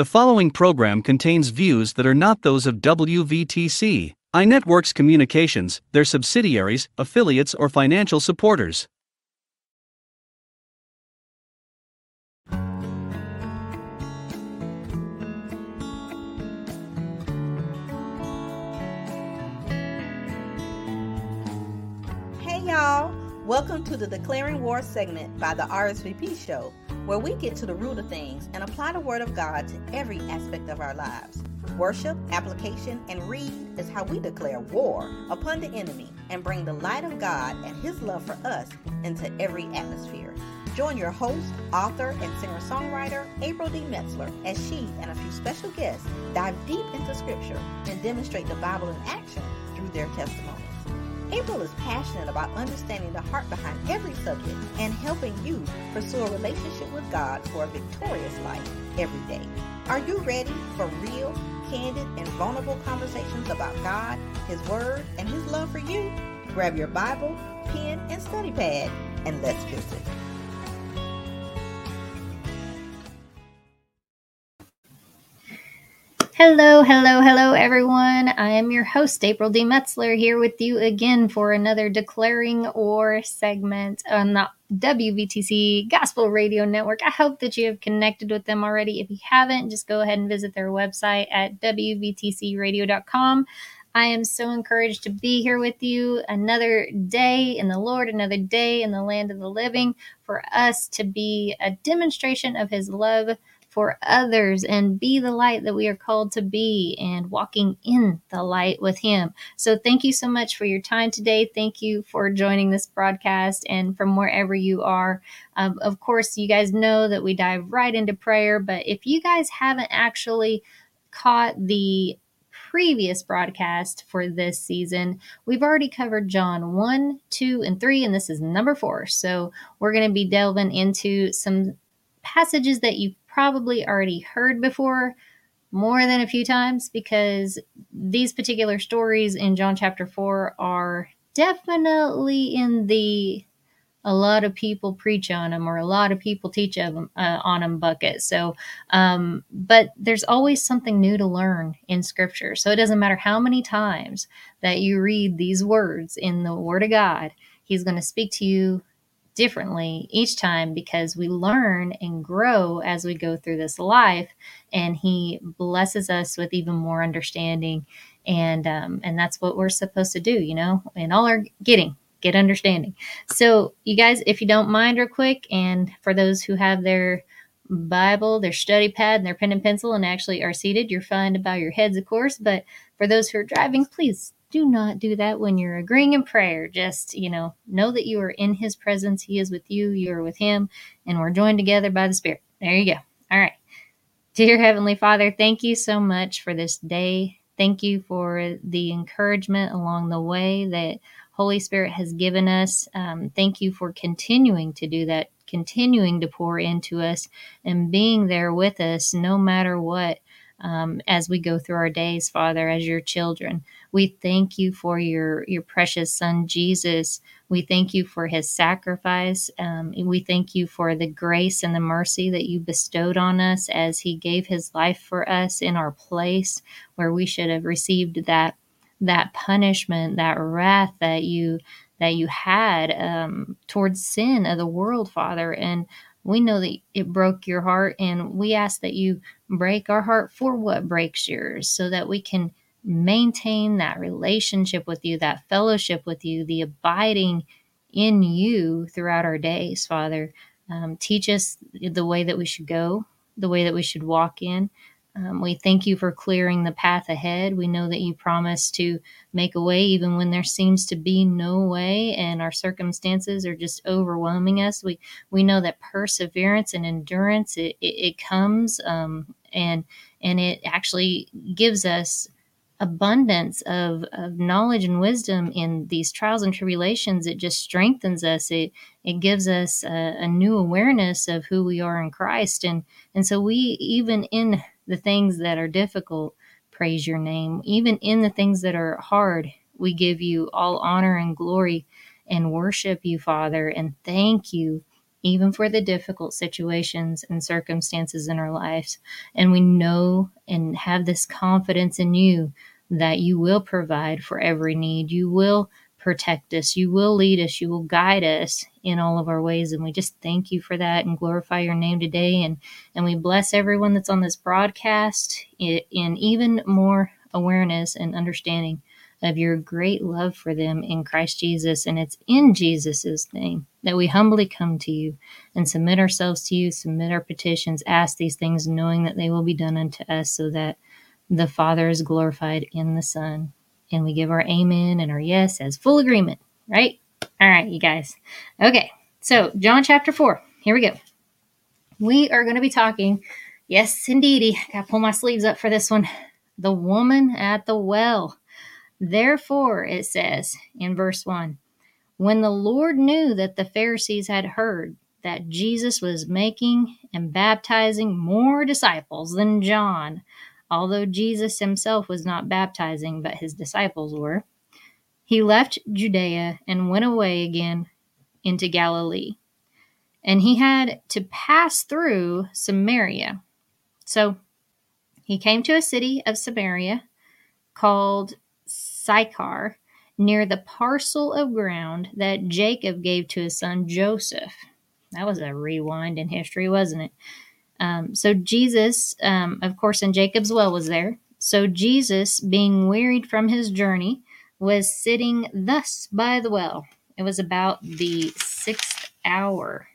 The following program contains views that are not those of WVTC, iNetworks Communications, their subsidiaries, affiliates, or financial supporters. Welcome to the Declaring War segment by the RSVP show, where we get to the root of things and apply the Word of God to every aspect of our lives. Worship, application, and read is how we declare war upon the enemy and bring the light of God and His love for us into every atmosphere. Join your host, author, and singer songwriter, April D. Metzler, as she and a few special guests dive deep into Scripture and demonstrate the Bible in action through their testimonies. April is passionate about understanding the heart behind every subject and helping you pursue a relationship with God for a victorious life every day. Are you ready for real, candid, and vulnerable conversations about God, His Word, and His love for you? Grab your Bible, pen, and study pad, and let's visit. Hello, hello, hello, everyone. I am your host, April D. Metzler, here with you again for another Declaring War segment on the WVTC Gospel Radio Network. I hope that you have connected with them already. If you haven't, just go ahead and visit their website at WVTCradio.com. I am so encouraged to be here with you another day in the Lord, another day in the land of the living, for us to be a demonstration of His love for others and be the light that we are called to be and walking in the light with Him. So, thank you so much for your time today. Thank you for joining this broadcast and from wherever you are. Um, of course, you guys know that we dive right into prayer, but if you guys haven't actually caught the previous broadcast for this season, we've already covered John 1, 2, and 3, and this is number 4. So we're going to be delving into some passages that you've probably already heard before more than a few times because these particular stories in John chapter 4 are definitely in the a lot of people preach on them or a lot of people teach them, uh, on them bucket. So, um, but there's always something new to learn in scripture. So it doesn't matter how many times that you read these words in the word of God, he's going to speak to you differently each time because we learn and grow as we go through this life and he blesses us with even more understanding. And um, and that's what we're supposed to do you know in all our getting get understanding. So you guys if you don't mind real quick and for those who have their bible their study pad and their pen and pencil and actually are seated you're fine to bow your heads of course but for those who are driving please do not do that when you're agreeing in prayer. Just, you know, know that you are in his presence. He is with you, you are with him, and we're joined together by the Spirit. There you go. All right. Dear Heavenly Father, thank you so much for this day. Thank you for the encouragement along the way that Holy Spirit has given us. Um, thank you for continuing to do that, continuing to pour into us and being there with us no matter what um, as we go through our days, Father, as your children. We thank you for your, your precious Son, Jesus. We thank you for his sacrifice. Um, we thank you for the grace and the mercy that you bestowed on us as he gave his life for us in our place where we should have received that that punishment, that wrath that you that you had um, towards sin of the world, Father. And we know that it broke your heart, and we ask that you break our heart for what breaks yours so that we can maintain that relationship with you, that fellowship with you, the abiding in you throughout our days, Father. Um, teach us the way that we should go, the way that we should walk in. Um, we thank you for clearing the path ahead. We know that you promise to make a way even when there seems to be no way and our circumstances are just overwhelming us. We we know that perseverance and endurance it, it, it comes um, and and it actually gives us abundance of, of knowledge and wisdom in these trials and tribulations it just strengthens us it it gives us a, a, new awareness of who we are in christ and and so we even in the things that are difficult praise your name even in the things that are hard we give you all honor and glory and worship you father and thank you even for the difficult situations and circumstances in our lives. And we know and have this confidence in you that you will provide for every need. You will protect us. You will lead us. You will guide us in all of our ways. And we just thank you for that and glorify your name today. And, and we bless everyone that's on this broadcast in, in even more awareness and understanding of your great love for them in Christ Jesus. And it's in Jesus' name that we humbly come to you and submit ourselves to you, submit our petitions, ask these things, knowing that they will be done unto us so that the Father is glorified in the Son and we give our amen and our yes as full agreement, right? All right, you guys. Okay, so John chapter 4. Here we go. We are going to be talking, yes, indeedy. Got to pull my sleeves up for this one. The woman at the well. Therefore, it says in verse 1 When the Lord knew that the Pharisees had heard that Jesus was making and baptizing more disciples than John, although Jesus himself was not baptizing, but his disciples were, he left Judea and went away again into Galilee. And he had to pass through Samaria. So he came to a city of Samaria called Sychar, near the parcel of ground that Jacob gave to his son Joseph. That was a rewind in history, wasn't it? Um, so Jesus, um, of course, in Jacob's well was there. So Jesus, being wearied from his journey, was sitting thus by the well. It was about the sixth hour.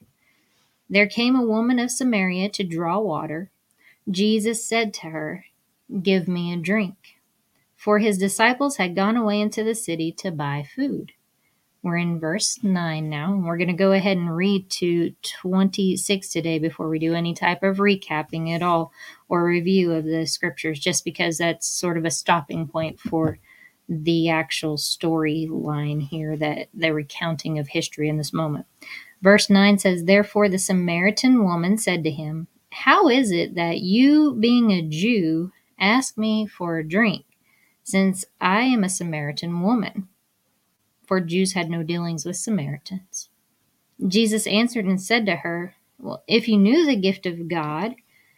There came a woman of Samaria to draw water. Jesus said to her, Give me a drink. For his disciples had gone away into the city to buy food. We're in verse 9 now, and we're going to go ahead and read to 26 today before we do any type of recapping at all or review of the scriptures, just because that's sort of a stopping point for the actual storyline here, that the recounting of history in this moment. Verse 9 says, Therefore the Samaritan woman said to him, How is it that you, being a Jew, ask me for a drink, since I am a Samaritan woman? For Jews had no dealings with Samaritans. Jesus answered and said to her, Well, if you knew the gift of God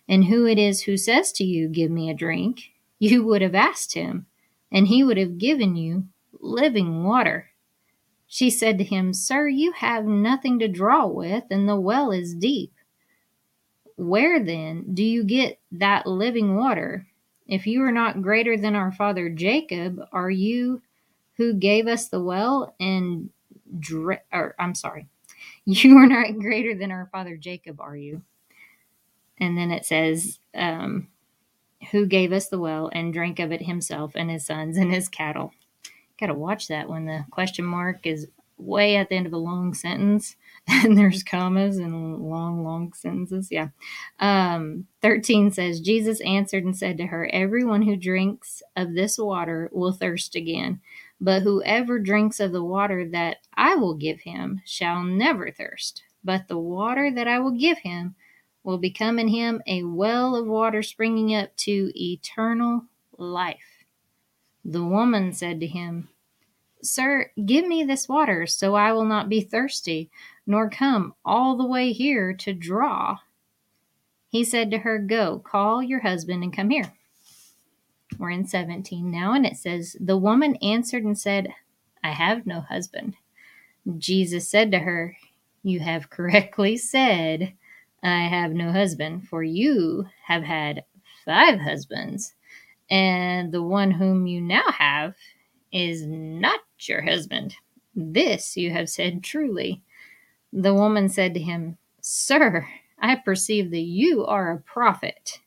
and who it is who says to you, Give me a drink, you would have asked him, and he would have given you living water. She said to him, Sir, you have nothing to draw with, and the well is deep. Where then do you get that living water? If you are not greater than our father Jacob, are you who gave us the well and dr- or I'm sorry, you are not greater than our father Jacob, are you? And then it says, um, who gave us the well and drank of it himself and his sons and his cattle. Got to watch that when the question mark is way at the end of a long sentence and there's commas and long, long sentences. Yeah. Um, 13 says, Jesus answered and said to her, Everyone who drinks of this water will thirst again. But whoever drinks of the water that I will give him shall never thirst. But the water that I will give him will become in him a well of water springing up to eternal life. The woman said to him, Sir, give me this water so I will not be thirsty, nor come all the way here to draw. He said to her, Go, call your husband and come here. We're in 17 now, and it says, The woman answered and said, I have no husband. Jesus said to her, You have correctly said, I have no husband, for you have had five husbands, and the one whom you now have is not your husband. This you have said truly. The woman said to him, Sir, I perceive that you are a prophet.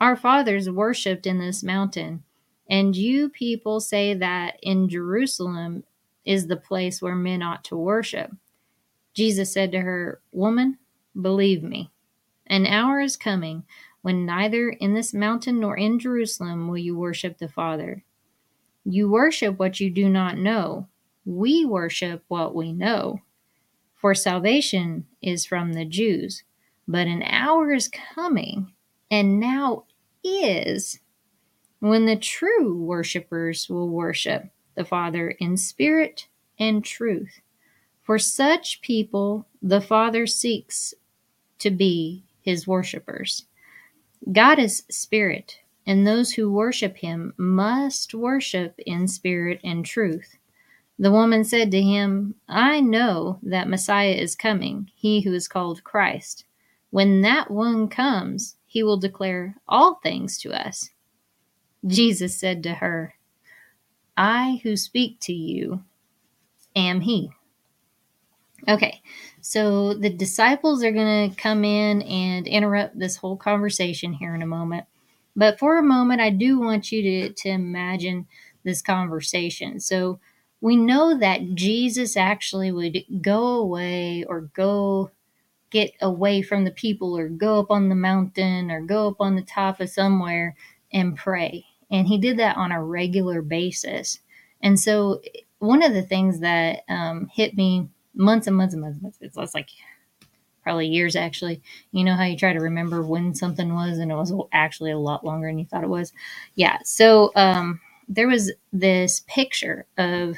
Our fathers worshipped in this mountain, and you people say that in Jerusalem is the place where men ought to worship. Jesus said to her, Woman, believe me, an hour is coming when neither in this mountain nor in Jerusalem will you worship the Father. You worship what you do not know. We worship what we know. For salvation is from the Jews. But an hour is coming and now is when the true worshippers will worship the Father in spirit and truth. For such people, the Father seeks to be his worshippers. God is spirit, and those who worship him must worship in spirit and truth. The woman said to him, I know that Messiah is coming, he who is called Christ. When that one comes, he will declare all things to us. Jesus said to her, I who speak to you am he. Okay, so the disciples are going to come in and interrupt this whole conversation here in a moment. But for a moment, I do want you to, to imagine this conversation. So we know that Jesus actually would go away or go get away from the people or go up on the mountain or go up on the top of somewhere and pray. And he did that on a regular basis. And so one of the things that um, hit me months and months and months, months it's like probably years actually. You know how you try to remember when something was and it was actually a lot longer than you thought it was? Yeah. So um, there was this picture of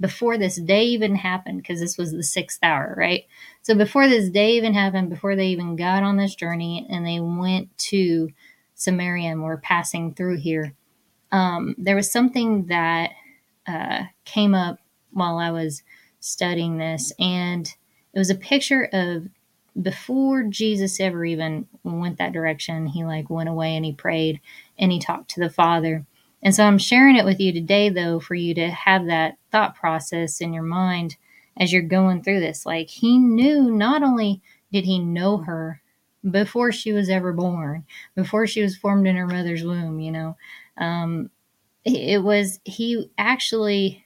before this day even happened, because this was the sixth hour, right? So before this day even happened, before they even got on this journey and they went to Samaria and were passing through here, um, there was something that uh, came up while I was studying this, and it was a picture of before Jesus ever even went that direction. He like went away and he prayed and he talked to the Father. And so I'm sharing it with you today, though, for you to have that thought process in your mind as you're going through this. Like, he knew not only did he know her before she was ever born, before she was formed in her mother's womb, you know, um, it was, he actually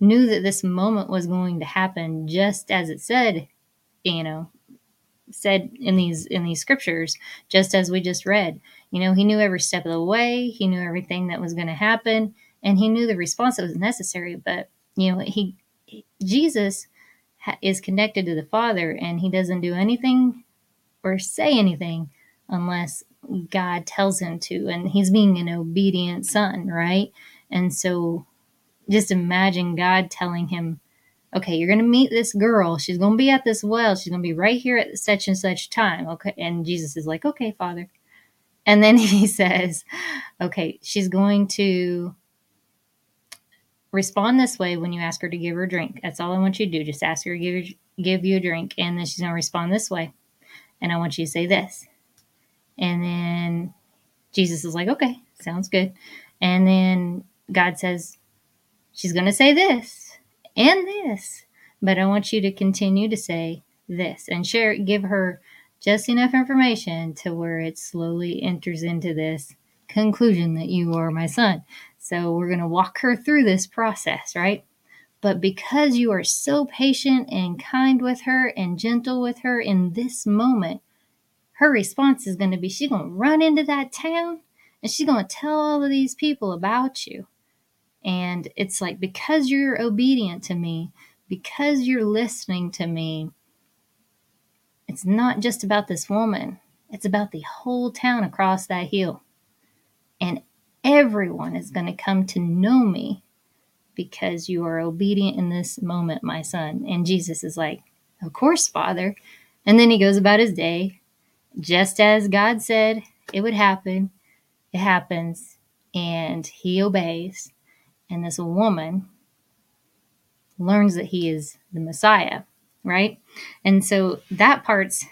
knew that this moment was going to happen just as it said, you know, said in these in these scriptures just as we just read you know he knew every step of the way he knew everything that was going to happen and he knew the response that was necessary but you know he jesus is connected to the father and he doesn't do anything or say anything unless god tells him to and he's being an obedient son right and so just imagine God telling him, okay, you're going to meet this girl. She's going to be at this well. She's going to be right here at such and such time. Okay. And Jesus is like, okay, Father. And then he says, okay, she's going to respond this way when you ask her to give her a drink. That's all I want you to do. Just ask her to give, give you a drink. And then she's going to respond this way. And I want you to say this. And then Jesus is like, okay, sounds good. And then God says, she's going to say this and this, but I want you to continue to say this and share, give her just enough information to where it slowly enters into this conclusion that you are my son. So we're going to walk her through this process, right? But because you are so patient and kind with her and gentle with her in this moment, her response is going to be she's going to run into that town and she's going to tell all of these people about you. And it's like, because you're obedient to me, because you're listening to me, it's not just about this woman, it's about the whole town across that hill. And everyone is going to come to know me because you are obedient in this moment, my son. And Jesus is like, Of course, Father. And then he goes about his day, just as God said it would happen. It happens, and he obeys and this woman learns that he is the Messiah, right? And so that part's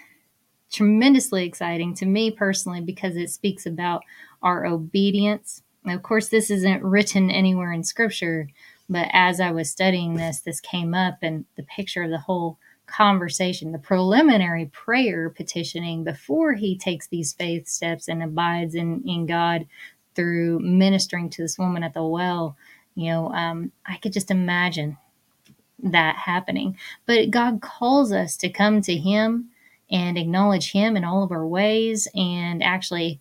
tremendously exciting to me personally because it speaks about our obedience. Of course, this isn't written anywhere in scripture, but as I was studying this, this came up and the picture of the whole conversation, the preliminary prayer petitioning before he takes these faith steps and abides in, in God through ministering to this woman at the well you know, um, I could just imagine that happening. But God calls us to come to Him and acknowledge Him in all of our ways and actually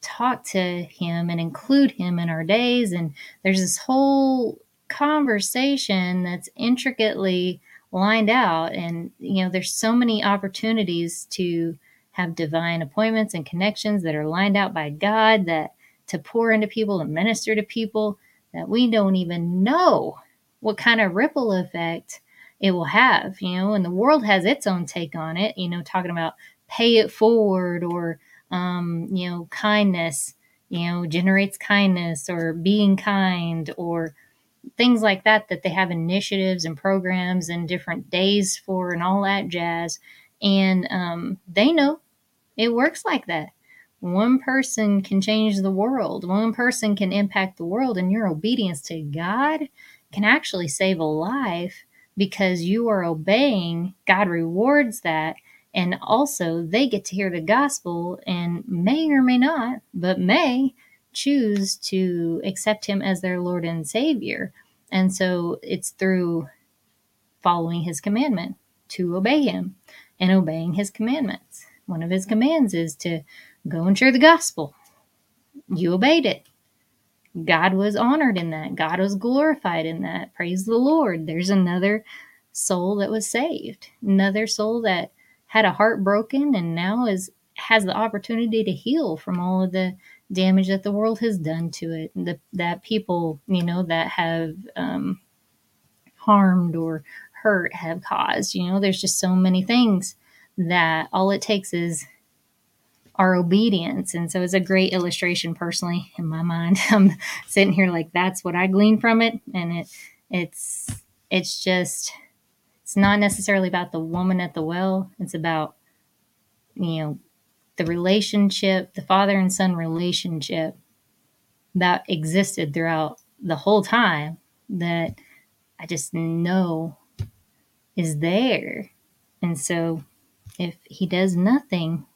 talk to Him and include Him in our days. And there's this whole conversation that's intricately lined out. And, you know, there's so many opportunities to have divine appointments and connections that are lined out by God that to pour into people and minister to people that we don't even know what kind of ripple effect it will have, you know, and the world has its own take on it, you know, talking about pay it forward or, um, you know, kindness, you know, generates kindness or being kind or things like that, that they have initiatives and programs and different days for and all that jazz. And um, they know it works like that. One person can change the world, one person can impact the world, and your obedience to God can actually save a life because you are obeying. God rewards that. And also, they get to hear the gospel and may or may not, but may choose to accept him as their Lord and Savior. And so it's through following his commandment to obey him and obeying his commandments. One of his commands is to go and share the gospel. You obeyed it. God was honored in that. God was glorified in that. Praise the Lord. There's another soul that was saved, another soul that had a heart broken and now is has the opportunity to heal from all of the damage that the world has done to it, the, that people, you know, that have um, harmed or hurt have caused. You know, there's just so many things that all it takes is our obedience. And so it's a great illustration personally in my mind. I'm sitting here like that's what I glean from it. And it it's it's just it's not necessarily about the woman at the well. It's about, you know, the relationship, the father and son relationship that existed throughout the whole time that I just know is there. And so if he does nothing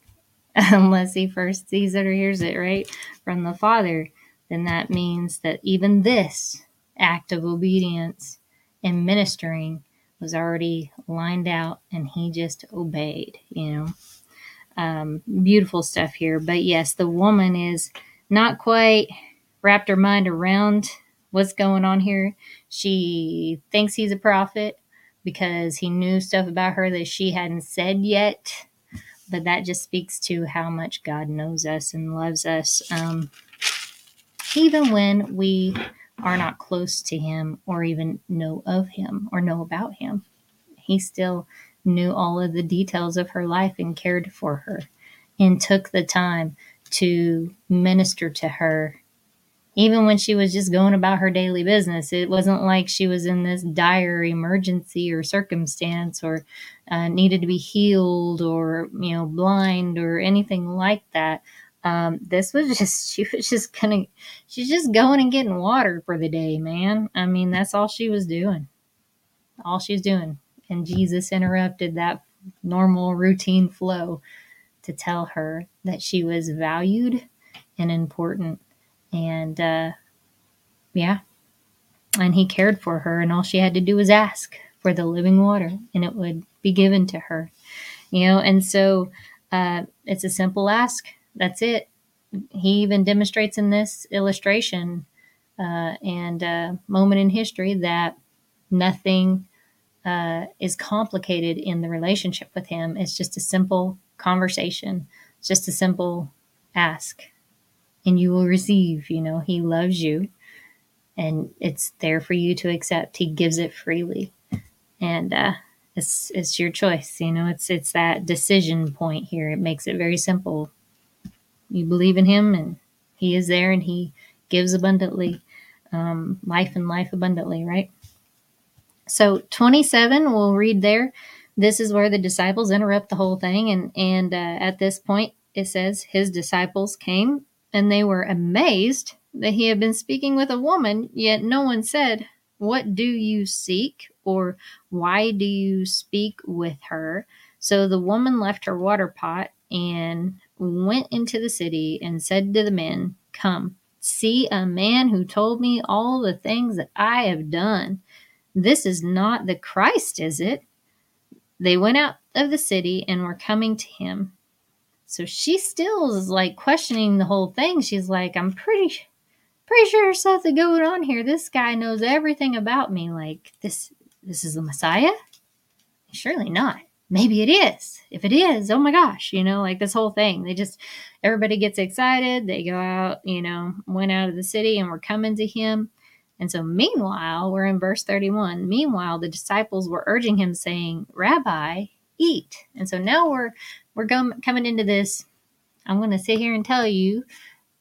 unless he first sees it or hears it, right, from the Father, then that means that even this act of obedience and ministering was already lined out and he just obeyed, you know. Um, beautiful stuff here. But yes, the woman is not quite wrapped her mind around what's going on here. She thinks he's a prophet because he knew stuff about her that she hadn't said yet. But that just speaks to how much God knows us and loves us, um, even when we are not close to Him or even know of Him or know about Him. He still knew all of the details of her life and cared for her and took the time to minister to her even when she was just going about her daily business. It wasn't like she was in this dire emergency or circumstance or uh, needed to be healed or, you know, blind or anything like that. Um, this was just, she was just gonna, she's just going and getting water for the day, man. I mean, that's all she was doing. All she's doing. And Jesus interrupted that normal routine flow to tell her that she was valued and important and uh, yeah, and he cared for her, and all she had to do was ask for the living water, and it would be given to her. You know, and so uh, it's a simple ask. That's it. He even demonstrates in this illustration uh, and uh, moment in history that nothing uh, is complicated in the relationship with him. It's just a simple conversation. It's just a simple ask and you will receive. You know, He loves you and it's there for you to accept. He gives it freely. And uh, it's it's your choice. You know, it's it's that decision point here. It makes it very simple. You believe in Him, and He is there, and He gives abundantly, um, life and life abundantly. Right. So twenty seven, we'll read there. This is where the disciples interrupt the whole thing, and and uh, at this point, it says his disciples came and they were amazed that he had been speaking with a woman, yet no one said, What do you seek? or Why do you speak with her? So the woman left her water pot and went into the city and said to the men, Come, see a man who told me all the things that I have done. This is not the Christ, is it? They went out of the city and were coming to him. So she still is like questioning the whole thing. She's like, I'm pretty pretty sure there's something going on here. This guy knows everything about me. Like this this is the Messiah? Surely not. Maybe it is. If it is, oh my gosh, you know, like this whole thing. They just everybody gets excited. They go out, you know, went out of the city and were coming to him. And so, meanwhile, we're in verse 31. Meanwhile, the disciples were urging him, saying, Rabbi, eat. And so now we're we're going, coming into this. I'm going to sit here and tell you,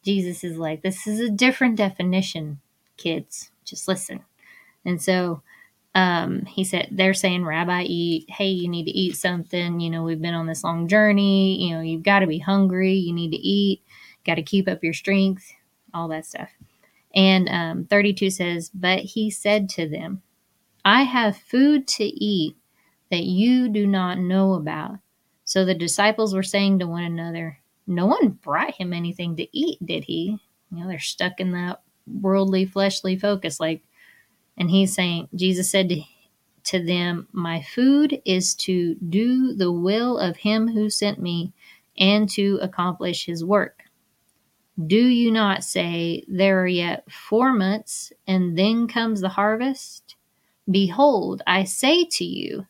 Jesus is like, this is a different definition, kids. Just listen. And so um, he said, they're saying, Rabbi, eat. Hey, you need to eat something. You know, we've been on this long journey. You know, you've got to be hungry. You need to eat. Got to keep up your strength, all that stuff. And um, 32 says, But he said to them, I have food to eat that you do not know about. So the disciples were saying to one another, No one brought him anything to eat, did he? You know, they're stuck in that worldly, fleshly focus. Like, and he's saying, Jesus said to, to them, My food is to do the will of him who sent me and to accomplish his work. Do you not say, There are yet four months, and then comes the harvest? Behold, I say to you,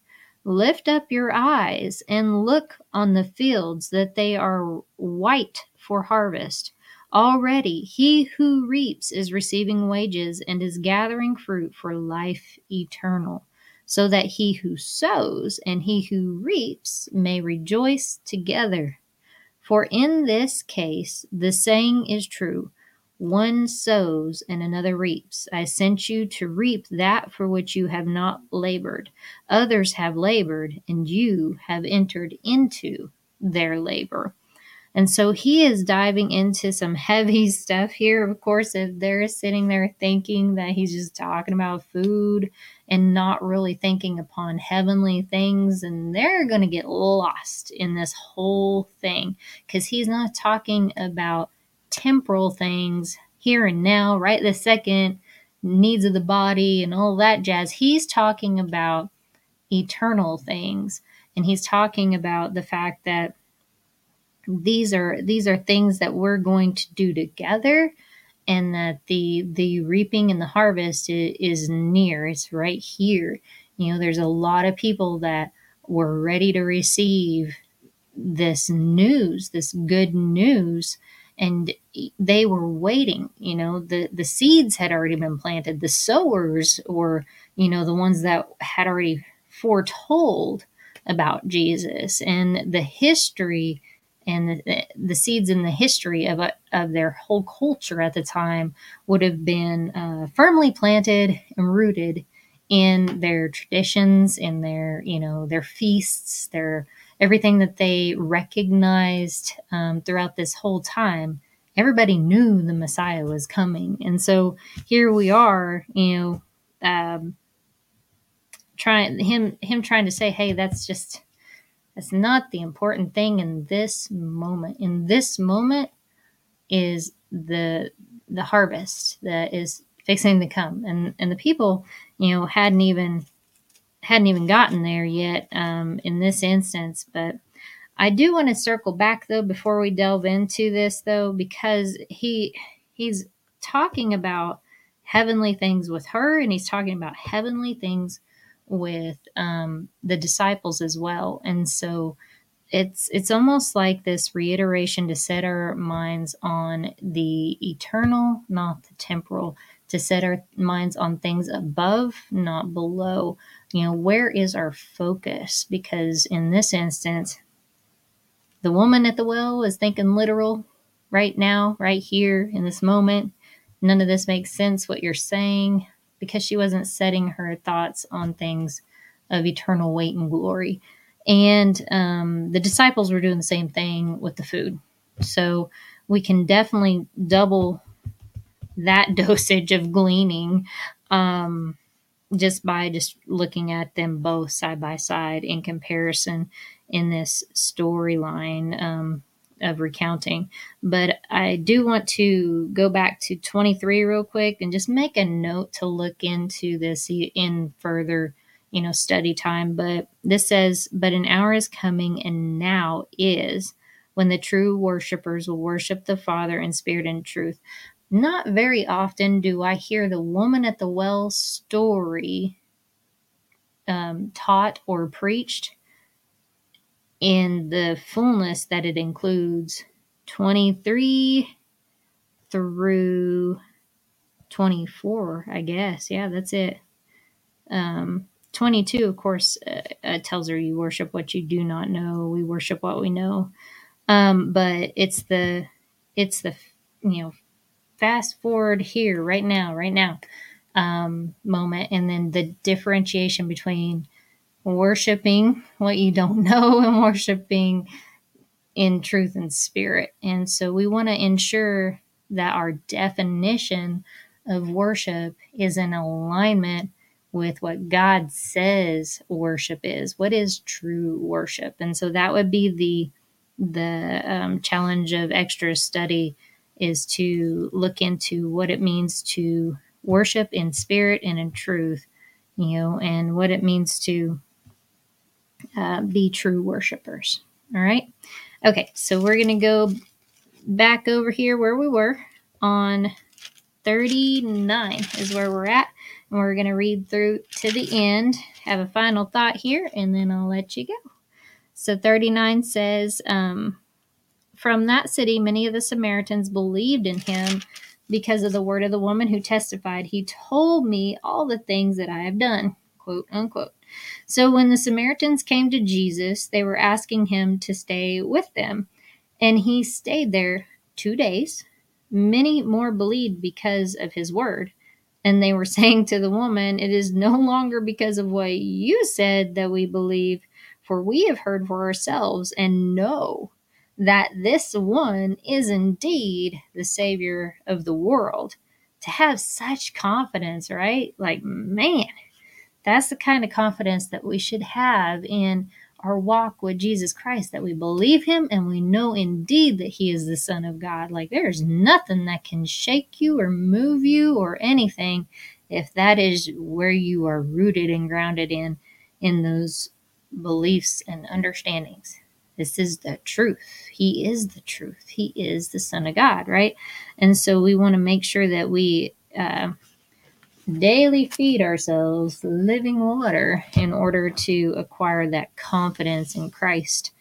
Lift up your eyes and look on the fields, that they are white for harvest. Already he who reaps is receiving wages and is gathering fruit for life eternal, so that he who sows and he who reaps may rejoice together. For in this case, the saying is true one sows and another reaps. I sent you to reap that for which you have not labored. Others have labored, and you have entered into their labor. And so he is diving into some heavy stuff here. Of course, if they're sitting there thinking that he's just talking about food and not really thinking upon heavenly things, and they're going to get lost in this whole thing because he's not talking about temporal things here and now, right this second, needs of the body and all that jazz. He's talking about eternal things. And he's talking about the fact that these are these are things that we're going to do together and that the the reaping and the harvest is, is near it's right here you know there's a lot of people that were ready to receive this news this good news and they were waiting you know the the seeds had already been planted. The sowers were you know the ones that had already foretold about jesus and the history and the, the seeds in the history of, a, of their whole culture at the time would have been uh, firmly planted and rooted in their traditions in their you know their feasts their everything that they recognized um, throughout this whole time everybody knew the messiah was coming and so here we are you know um, trying him him trying to say hey that's just that's not the important thing in this moment. In this moment is the the harvest that is fixing to come, and and the people, you know, hadn't even hadn't even gotten there yet um, in this instance. But I do want to circle back though before we delve into this though, because he he's talking about heavenly things with her, and he's talking about heavenly things with um, the disciples as well. And so it's it's almost like this reiteration to set our minds on the eternal, not the temporal, to set our minds on things above, not below. You know, where is our focus? Because in this instance, the woman at the well is thinking literal right now, right here in this moment. None of this makes sense what you're saying because she wasn't setting her thoughts on things of eternal weight and glory. And um, the disciples were doing the same thing with the food. So we can definitely double that dosage of gleaning um, just by just looking at them both side by side in comparison in this storyline. Um, of recounting. But I do want to go back to 23 real quick and just make a note to look into this in further, you know, study time. But this says, But an hour is coming, and now is when the true worshipers will worship the Father in spirit and truth. Not very often do I hear the woman at the well story um, taught or preached in the fullness that it includes 23 through 24, I guess. Yeah, that's it. Um, 22, of course, uh, uh, tells her you worship what you do not know. We worship what we know. Um, but it's the, it's the, you know, fast forward here, right now, right now, um, moment, and then the differentiation between worshiping what you don't know and worshiping in truth and spirit. And so we want to ensure that our definition of worship is in alignment with what God says worship is. What is true worship? And so that would be the the um, challenge of extra study is to look into what it means to worship in spirit and in truth, you know, and what it means to uh, be true worshipers. All right. Okay, so we're going to go back over here where we were on 39 is where we're at. And we're going to read through to the end, have a final thought here, and then I'll let you go. So 39 says, um, From that city, many of the Samaritans believed in him because of the word of the woman who testified, He told me all the things that I have done, quote unquote. So when the Samaritans came to Jesus, they were asking him to stay with them. And he stayed there two days. Many more believed because of his word. And they were saying to the woman, It is no longer because of what you said that we believe, for we have heard for ourselves and know that this one is indeed the Savior of the world. To have such confidence, right? Like, man, that's the kind of confidence that we should have in our walk with Jesus Christ that we believe him and we know indeed that he is the Son of God. Like there's nothing that can shake you or move you or anything if that is where you are rooted and grounded in in those beliefs and understandings. This is the truth. He is the truth. He is the Son of God, right? And so we want to make sure that we uh, daily feed ourselves living water in order to acquire that confidence in Christ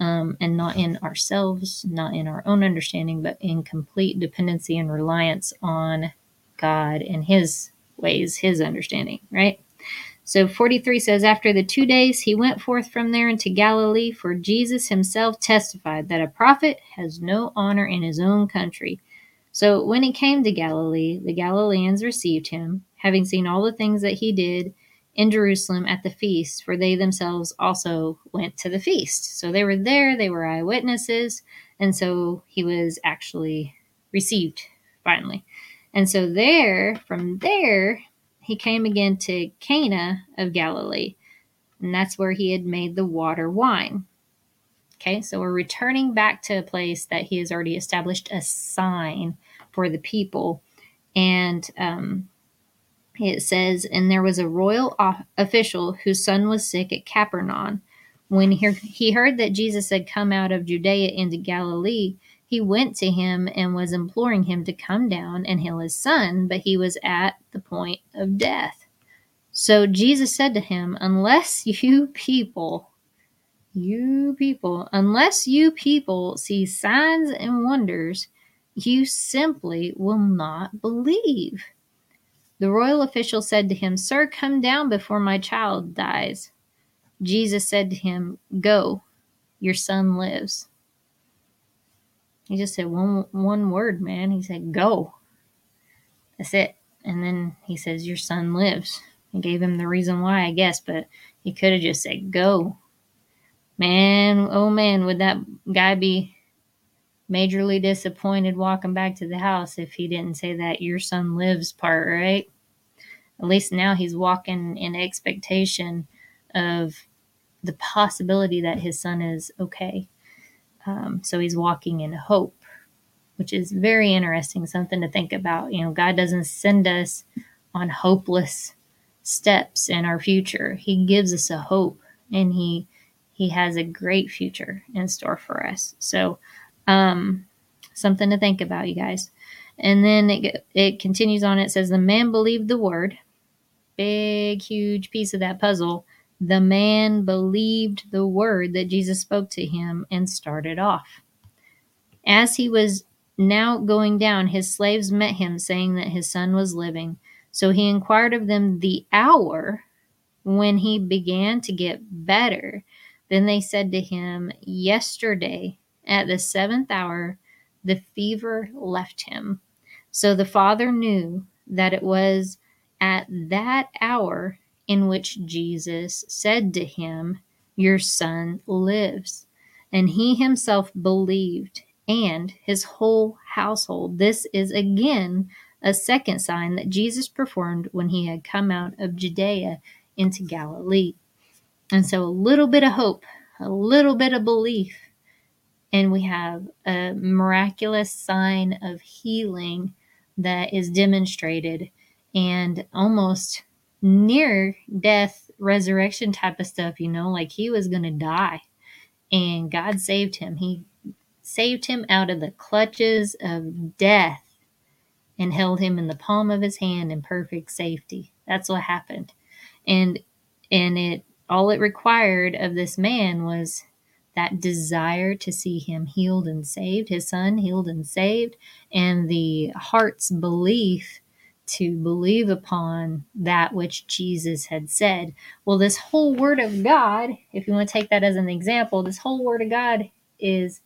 um, and not in ourselves, not in our own understanding, but in complete dependency and reliance on God and His ways, His understanding, right? So 43 says, After the two days, he went forth from there into Galilee, for Jesus himself testified that a prophet has no honor in his own country. So when he came to Galilee, the Galileans received him, having seen all the things that he did in Jerusalem at the feast, for they themselves also went to the feast. So they were there, they were eyewitnesses, and so he was actually received finally. And so there, from there, he came again to Cana of Galilee, and that's where he had made the water wine. Okay, so we're returning back to a place that he has already established a sign for the people. And um, it says, And there was a royal official whose son was sick at Capernaum. When he, he heard that Jesus had come out of Judea into Galilee, he went to him and was imploring him to come down and heal his son, but he was at the point of death. So Jesus said to him, Unless you people you people, unless you people see signs and wonders, you simply will not believe. The royal official said to him, Sir, come down before my child dies. Jesus said to him, Go, your son lives. He just said one one word, man. He said, Go. That's it. And then he says, Your son lives. He gave him the reason why, I guess, but he could have just said, Go man, oh man, would that guy be majorly disappointed walking back to the house if he didn't say that your son lives part, right? At least now he's walking in expectation of the possibility that his son is okay. Um, so he's walking in hope, which is very interesting, something to think about. You know, God doesn't send us on hopeless steps in our future, He gives us a hope and He he has a great future in store for us. So, um, something to think about, you guys. And then it, it continues on. It says, The man believed the word. Big, huge piece of that puzzle. The man believed the word that Jesus spoke to him and started off. As he was now going down, his slaves met him, saying that his son was living. So he inquired of them the hour when he began to get better. Then they said to him, Yesterday, at the seventh hour, the fever left him. So the father knew that it was at that hour in which Jesus said to him, Your son lives. And he himself believed, and his whole household. This is again a second sign that Jesus performed when he had come out of Judea into Galilee. And so a little bit of hope, a little bit of belief, and we have a miraculous sign of healing that is demonstrated and almost near death resurrection type of stuff, you know, like he was going to die and God saved him. He saved him out of the clutches of death and held him in the palm of his hand in perfect safety. That's what happened. And and it all it required of this man was that desire to see him healed and saved, his son healed and saved, and the heart's belief to believe upon that which Jesus had said. Well, this whole word of God, if you want to take that as an example, this whole word of God is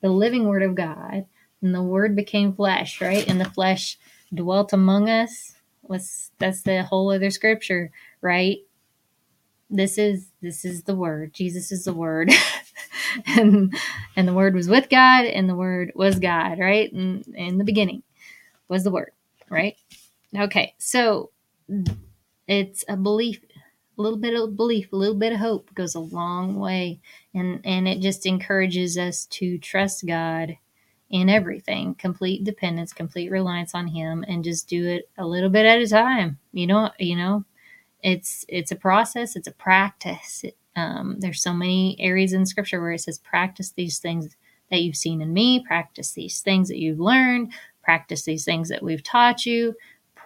the living word of God. And the word became flesh, right? And the flesh dwelt among us. What's that's the whole other scripture, right? This is this is the word. Jesus is the word. and and the word was with God and the word was God, right? And in the beginning was the word, right? Okay, so it's a belief, a little bit of belief, a little bit of hope goes a long way, and and it just encourages us to trust God in everything, complete dependence, complete reliance on Him, and just do it a little bit at a time. You know, you know, it's it's a process, it's a practice. Um, there's so many areas in Scripture where it says, "Practice these things that you've seen in me. Practice these things that you've learned. Practice these things that we've taught you."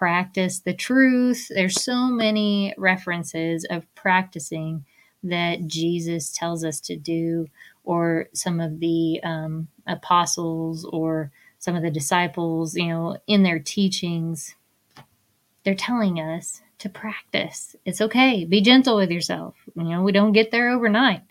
Practice the truth. There's so many references of practicing that Jesus tells us to do, or some of the um, apostles or some of the disciples, you know, in their teachings, they're telling us to practice. It's okay. Be gentle with yourself. You know, we don't get there overnight.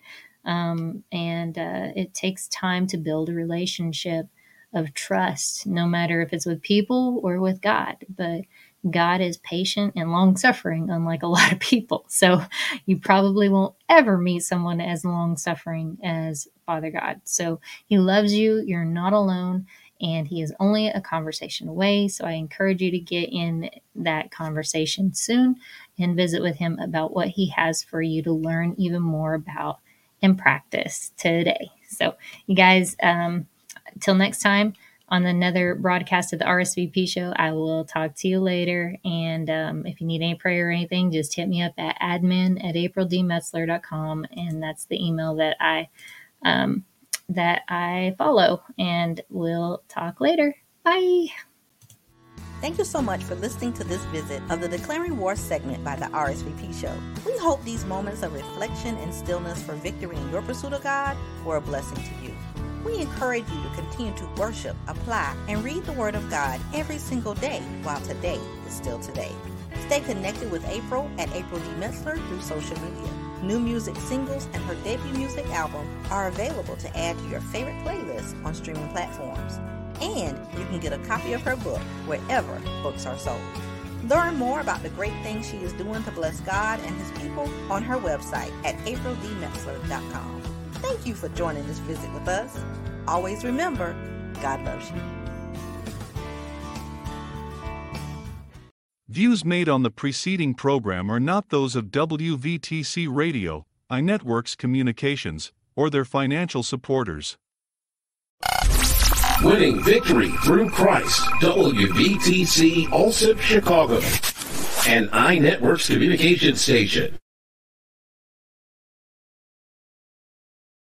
Um, and uh, it takes time to build a relationship of trust, no matter if it's with people or with God. But God is patient and long suffering, unlike a lot of people. So you probably won't ever meet someone as long suffering as Father God. So He loves you. You're not alone. And He is only a conversation away. So I encourage you to get in that conversation soon and visit with Him about what He has for you to learn even more about and practice today. So, you guys, um, till next time on another broadcast of the RSVP show. I will talk to you later. And um, if you need any prayer or anything, just hit me up at admin at aprildmetzler.com. And that's the email that I um, that I follow. And we'll talk later. Bye. Thank you so much for listening to this visit of the Declaring War segment by the RSVP Show. We hope these moments of reflection and stillness for victory in your pursuit of God were a blessing to you. We encourage you to continue to worship, apply, and read the Word of God every single day while today is still today. Stay connected with April at April D. Metzler through social media. New music singles and her debut music album are available to add to your favorite playlist on streaming platforms. And you can get a copy of her book wherever books are sold. Learn more about the great things she is doing to bless God and His people on her website at aprildmetzler.com. Thank you for joining this visit with us. Always remember, God loves you. Views made on the preceding program are not those of WVTC Radio, iNetworks Communications, or their financial supporters. Winning victory through Christ, WVTC Alsip Chicago, an iNetworks communication station.